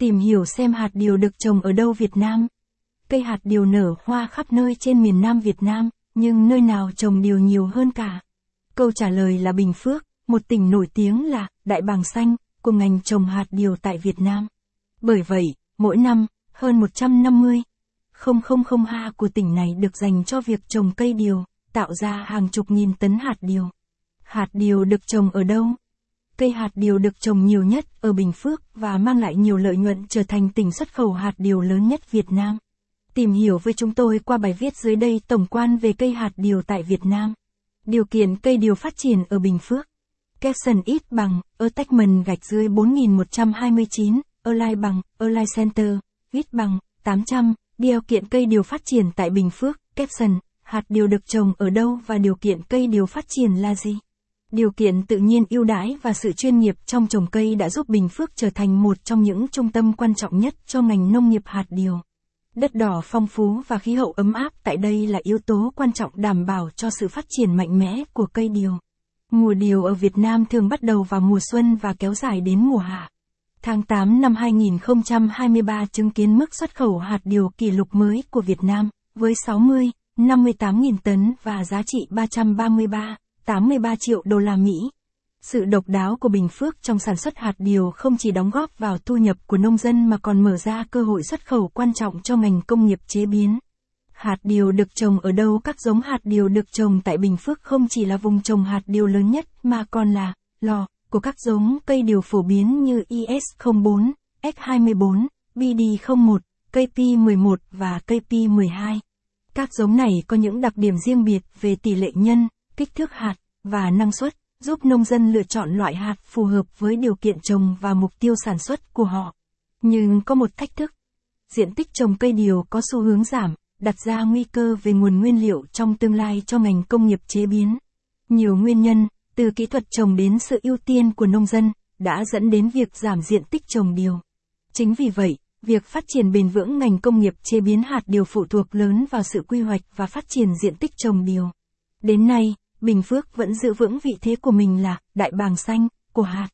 Tìm hiểu xem hạt điều được trồng ở đâu Việt Nam. Cây hạt điều nở hoa khắp nơi trên miền Nam Việt Nam, nhưng nơi nào trồng điều nhiều hơn cả? Câu trả lời là Bình Phước, một tỉnh nổi tiếng là Đại Bàng Xanh, của ngành trồng hạt điều tại Việt Nam. Bởi vậy, mỗi năm, hơn 150 000 ha của tỉnh này được dành cho việc trồng cây điều, tạo ra hàng chục nghìn tấn hạt điều. Hạt điều được trồng ở đâu? Cây hạt điều được trồng nhiều nhất ở Bình Phước và mang lại nhiều lợi nhuận trở thành tỉnh xuất khẩu hạt điều lớn nhất Việt Nam. Tìm hiểu với chúng tôi qua bài viết dưới đây tổng quan về cây hạt điều tại Việt Nam. Điều kiện cây điều phát triển ở Bình Phước. Capson ít bằng, ở Tách Mần gạch dưới 4129, Lai bằng, ở Lai center, ít bằng, 800, điều kiện cây điều phát triển tại Bình Phước, Capson, hạt điều được trồng ở đâu và điều kiện cây điều phát triển là gì? Điều kiện tự nhiên ưu đãi và sự chuyên nghiệp trong trồng cây đã giúp Bình Phước trở thành một trong những trung tâm quan trọng nhất cho ngành nông nghiệp hạt điều. Đất đỏ phong phú và khí hậu ấm áp tại đây là yếu tố quan trọng đảm bảo cho sự phát triển mạnh mẽ của cây điều. Mùa điều ở Việt Nam thường bắt đầu vào mùa xuân và kéo dài đến mùa hạ. Tháng 8 năm 2023 chứng kiến mức xuất khẩu hạt điều kỷ lục mới của Việt Nam, với 60, 58.000 tấn và giá trị 333, 83 triệu đô la Mỹ. Sự độc đáo của Bình Phước trong sản xuất hạt điều không chỉ đóng góp vào thu nhập của nông dân mà còn mở ra cơ hội xuất khẩu quan trọng cho ngành công nghiệp chế biến. Hạt điều được trồng ở đâu Các giống hạt điều được trồng tại Bình Phước không chỉ là vùng trồng hạt điều lớn nhất mà còn là lò của các giống cây điều phổ biến như IS04, S24, BD01, KP11 và KP12. Các giống này có những đặc điểm riêng biệt về tỷ lệ nhân, kích thước hạt và năng suất, giúp nông dân lựa chọn loại hạt phù hợp với điều kiện trồng và mục tiêu sản xuất của họ. Nhưng có một thách thức. Diện tích trồng cây điều có xu hướng giảm, đặt ra nguy cơ về nguồn nguyên liệu trong tương lai cho ngành công nghiệp chế biến. Nhiều nguyên nhân, từ kỹ thuật trồng đến sự ưu tiên của nông dân, đã dẫn đến việc giảm diện tích trồng điều. Chính vì vậy, việc phát triển bền vững ngành công nghiệp chế biến hạt điều phụ thuộc lớn vào sự quy hoạch và phát triển diện tích trồng điều. Đến nay, Bình Phước vẫn giữ vững vị thế của mình là đại bàng xanh, của hạt.